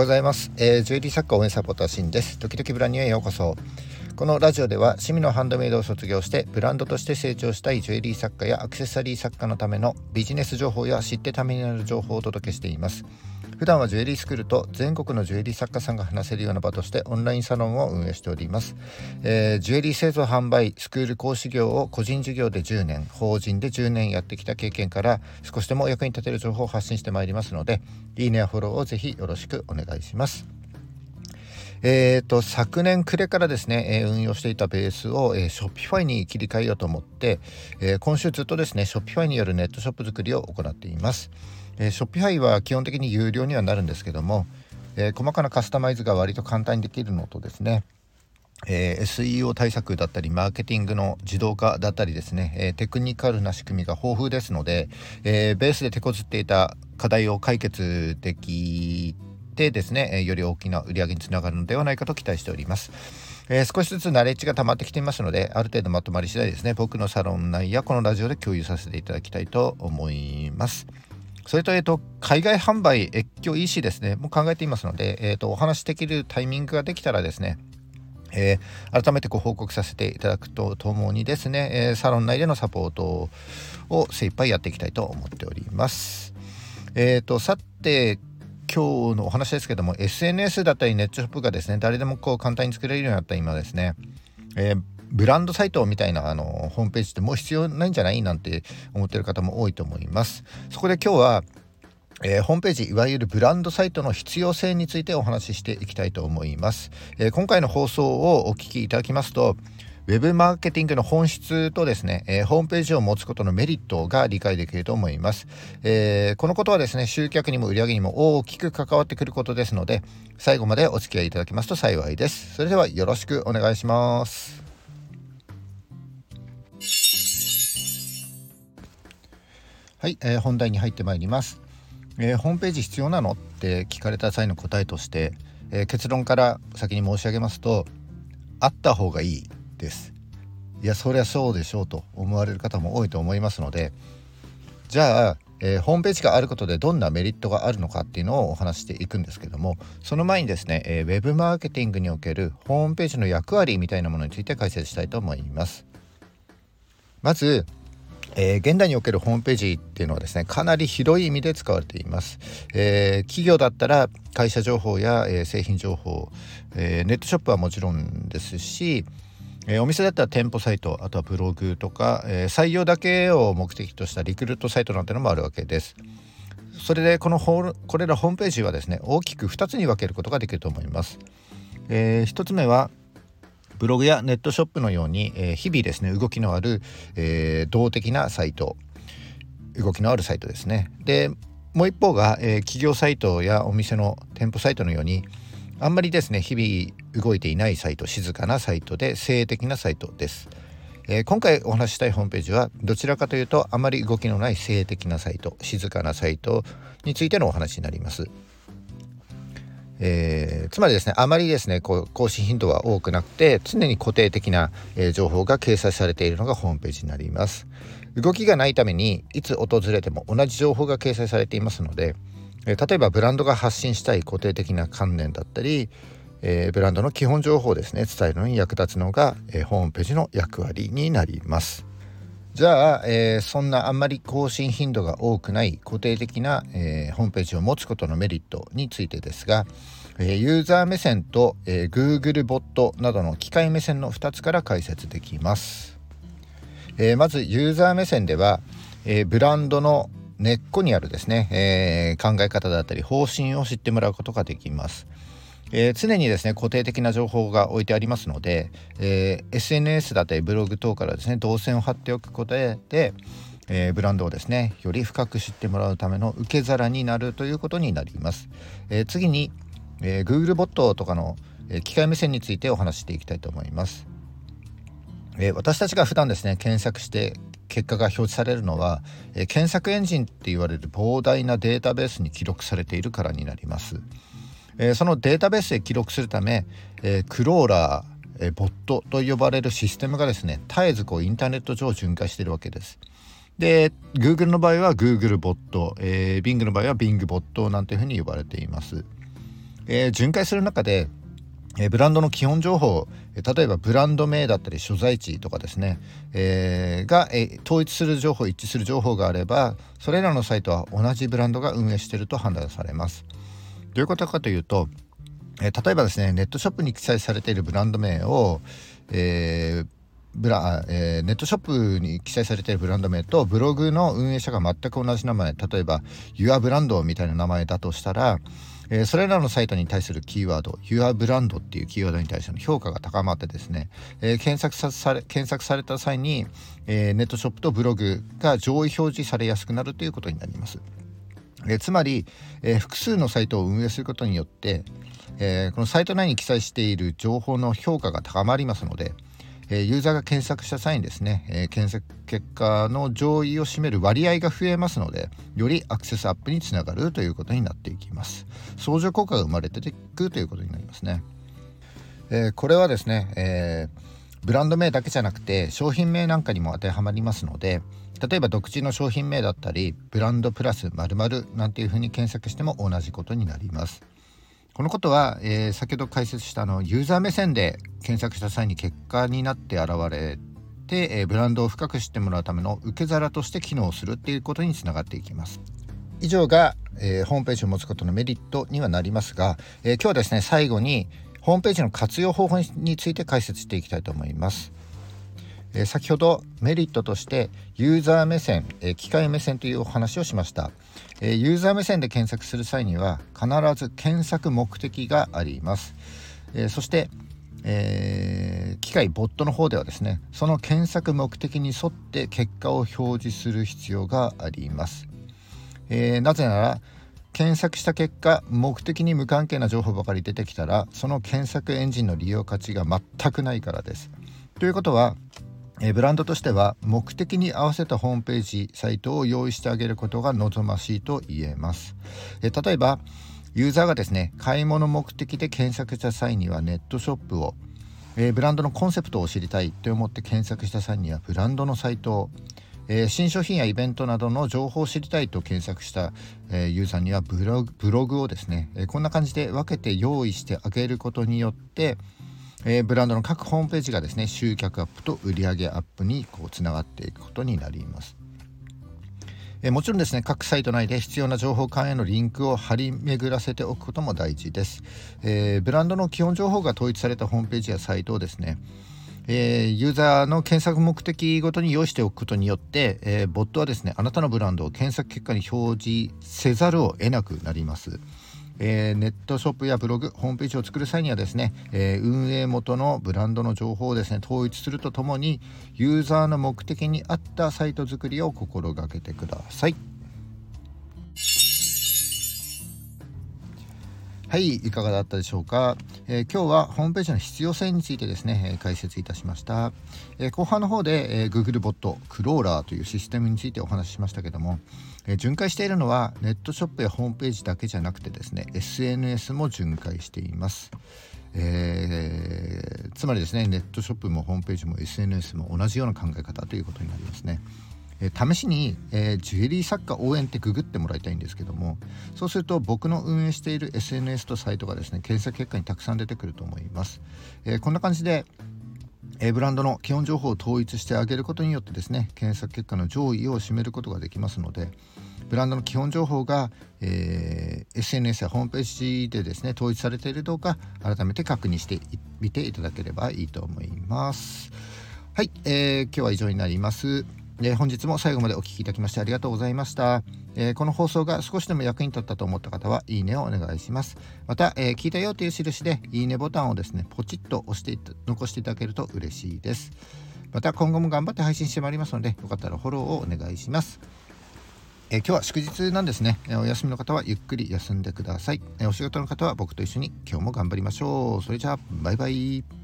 ございます、えー、ジュエリー作家応援サポーターシンです。時々ブランニューへようこそ。このラジオでは趣味のハンドメイドを卒業してブランドとして成長したいジュエリー作家やアクセサリー作家のためのビジネス情報や知ってためになる情報をお届けしています。普段はジュエリースクールと全国のジュエリー作家さんが話せるような場としてオンラインサロンを運営しております、えー、ジュエリー製造販売スクール講師業を個人事業で10年法人で10年やってきた経験から少しでも役に立てる情報を発信してまいりますのでいいねやフォローをぜひよろしくお願いします。えーと、昨年暮れからですね、えー、運用していたベースを、えー、Shopify に切り替えようと思って、えー、今週ずっとですね Shopify によるネットショップ作りを行っています、えー、Shopify は基本的に有料にはなるんですけども、えー、細かなカスタマイズが割と簡単にできるのとですねえー、SEO 対策だったりマーケティングの自動化だったりですね、えー、テクニカルな仕組みが豊富ですので、えー、ベースで手こずっていた課題を解決できてですね、えより大きな売り上げにつながるのではないかと期待しております。え、少しずつナレッジが溜まってきていますので、ある程度まとまり次第ですね、僕のサロン内やこのラジオで共有させていただきたいと思います。それと、えっ、と、海外販売、越境 EC ですね、もう考えていますので、えっ、と、お話しできるタイミングができたらですね、えー、改めてご報告させていただくとともにですね、えー、サロン内でのサポートを精一杯やっていきたいと思っております。えーと、さて今日のお話ですけども SNS だったりネットショップがですね誰でもこう簡単に作れるようになった今ですね、えー、ブランドサイトみたいなあのホームページってもう必要ないんじゃない？なんて思ってる方も多いと思いますそこで今日はえー、ホームページいわゆるブランドサイトの必要性についてお話ししていきたいと思います、えー、今回の放送をお聞きいただきますとウェブマーケティングの本質とですね、えー、ホームページを持つことのメリットが理解できると思います、えー、このことはですね、集客にも売り上げにも大きく関わってくることですので、最後までお付き合いいただけますと幸いです。それではよろしくお願いします。はい、えー、本題に入ってまいります、えー、ホームページ必要なの？って聞かれた際の答えとして、えー、結論から先に申し上げますとあった方がいいです。いやそりゃそうでしょうと思われる方も多いと思いますのでじゃあ、えー、ホームページがあることでどんなメリットがあるのかっていうのをお話していくんですけどもその前にですね、えー、ウェブマーケティングにおけるホームページの役割みたいなものについて解説したいと思います。まずえー、現代におけるホームページっていうのはですねかなり広い意味で使われています、えー、企業だったら会社情報や、えー、製品情報、えネットショップはもちろんですし、え、お店だったら店舗サイトあとはブログとか、え、採用だけを目的としたリクルートサイトなんてのもあるわけです。それでこのホこれらホームページはですね大きく2つに分けることができると思います。え、1つ目はブログやネットショップのように、えー、日々ですね動きのある、えー、動的なサイト動きのあるサイトですね。でもう一方が、えー、企業サイトやお店の店舗サイトのようにあんまりですね日々動いていないサイト静かなサイトで静的なサイトです、えー、今回お話ししたいホームページはどちらかというとあまり動きのない静的なサイト静かなサイトについてのお話になりますえー、つまりですねあまりですねこう更新頻度は多くなくて常に固定的な、えー、情報が掲載されているのがホームページになります。動きがないためにいつ訪れても同じ情報が掲載されていますのでえ例えばブランドが発信したい固定的な観念だったり、えー、ブランドの基本情報をですね伝えるのに役立つのが、えー、ホームページの役割になります。じゃあ、えー、そんなあんまり更新頻度が多くない固定的な、えホームページを持つことのメリットについてですが、えユーザー目線と、え Google ボットなどの機械目線の2つから解説できます、えまずユーザー目線では、えブランドの根っこにあるですね、えー、考え方だったり方針を知ってもらうことができます。えー、常にですね固定的な情報が置いてありますので、えー、SNS だったりブログ等からですね動線を貼っておくことで、えー、ブランドをですねより深く知ってもらうための受け皿になるということになります。え次に、え Google ボットとかの、え機械目線についてお話していきたいと思います。え私たちが普段ですね検索して結果が表示されるのは、え検索エンジンって言われる膨大なデータベースに記録されているからになります。えそのデータベースで記録するため、えクローラー、えボットと呼ばれるシステムがですね絶えずこうインターネット上を巡回してるわけです。で Google の場合は Google ボット、えー、Bing の場合は Bing ボットなんていうふうに呼ばれています。えー、巡回する中でえブランドの基本情報例えばブランド名だったり所在地とかですね、えー、が、え統一する情報一致する情報があればそれらのサイトは同じブランドが運営していると判断されますどういうことかというと、え例えばですねネットショップに記載されているブランド名を、えーブラえー、ネットショップに記載されているブランド名とブログの運営者が全く同じ名前例えば Your ブランドみたいな名前だとしたら、えー、それらのサイトに対するキーワード Your ブランドっていうキーワードに対しての評価が高まってですね、えー、検索され検索された際に、えネットショップとブログが上位表示されやすくなるということになります。えつまり、え複数のサイトを運営することによって、えこのサイト内に記載している情報の評価が高まりますので、えユーザーが検索した際にですね、え検索結果の上位を占める割合が増えますのでよりアクセスアップにつながるということになっていきます。相乗効果が生まれていくということになりますね、えこれはですね、えブランド名だけじゃなくて商品名なんかにも当てはまりますので例えば独自の商品名だったりブランドプラス〇〇なんていうふうに検索しても同じことになりますこのことは、えー、先ほど解説したのユーザー目線で検索した際に結果になって現れて、えー、ブランドを深く知ってもらうための受け皿として機能するっていうことにつながっていきます。以上が、えー、ホームページを持つことのメリットにはなりますが、え今日はですね最後にホームページの活用方法について解説していきたいと思います。え先ほどメリットとしてユーザー目線、え機械目線というお話をしました、えユーザー目線で検索する際には必ず検索目的があります、えそして、えー、機械ボットの方ではですねその検索目的に沿って結果を表示する必要があります、えー、なぜなら検索した結果目的に無関係な情報ばかり出てきたらその検索エンジンの利用価値が全くないからです。ということはえブランドとしては目的に合わせたホームページサイトを用意してあげることが望ましいと言えます、え例えばユーザーがですね買い物目的で検索した際にはネットショップを、えブランドのコンセプトを知りたいと思って検索した際にはブランドのサイトをえー、新商品やイベントなどの情報を知りたいと検索した、えー、ユーザーにはブログブログをですね、えー、こんな感じで分けて用意してあげることによって、え、ブランドの各ホームページがですね集客アップと売上アップにこうつながっていくことになります。え、もちろんですね各サイト内で必要な情報管へのリンクを張り巡らせておくことも大事です、えー、ブランドの基本情報が統一されたホームページやサイトをですねえー、ユーザーの検索目的ごとに用意しておくことによって、えー、ボットはですねあなたのブランドを検索結果に表示せざるを得なくなります。えー、ネットショップやブログホームページを作る際にはですね、えー、運営元のブランドの情報をですね統一するとともにユーザーの目的に合ったサイト作りを心がけてください。はいいかがだったでしょうか、えー、今日はホームページの必要性についてですね、えー、解説いたしました、えー、後半の方で、え Google ボットクローラーというシステムについてお話ししましたけども、え巡回しているのはネットショップやホームページだけじゃなくてですね SNS も巡回しています。え、つまりですねネットショップもホームページも SNS も同じような考え方ということになりますね。え、試しに、えー、ジュエリー作家応援ってググってもらいたいんですけどもそうすると僕の運営している SNS とサイトがですね検索結果にたくさん出てくると思います、えー、こんな感じでえブランドの基本情報を統一してあげることによってですね検索結果の上位を占めることができますのでブランドの基本情報が、えー、SNS やホームページでですね統一されているどうか改めて確認してみていただければいいと思います。はい、えー、今日は以上になります。え、本日も最後までお聴きいただきましてありがとうございました、えー、この放送が少しでも役に立ったと思った方はいいねをお願いします。また、えー、聞いたよという印でいいねボタンをですねポチッと押して残していただけると嬉しいです。また今後も頑張って配信してまいりますのでよかったらフォローをお願いします。え今日は祝日なんですね、えお休みの方はゆっくり休んでください、えお仕事の方は僕と一緒に今日も頑張りましょう。それじゃあバイバイ。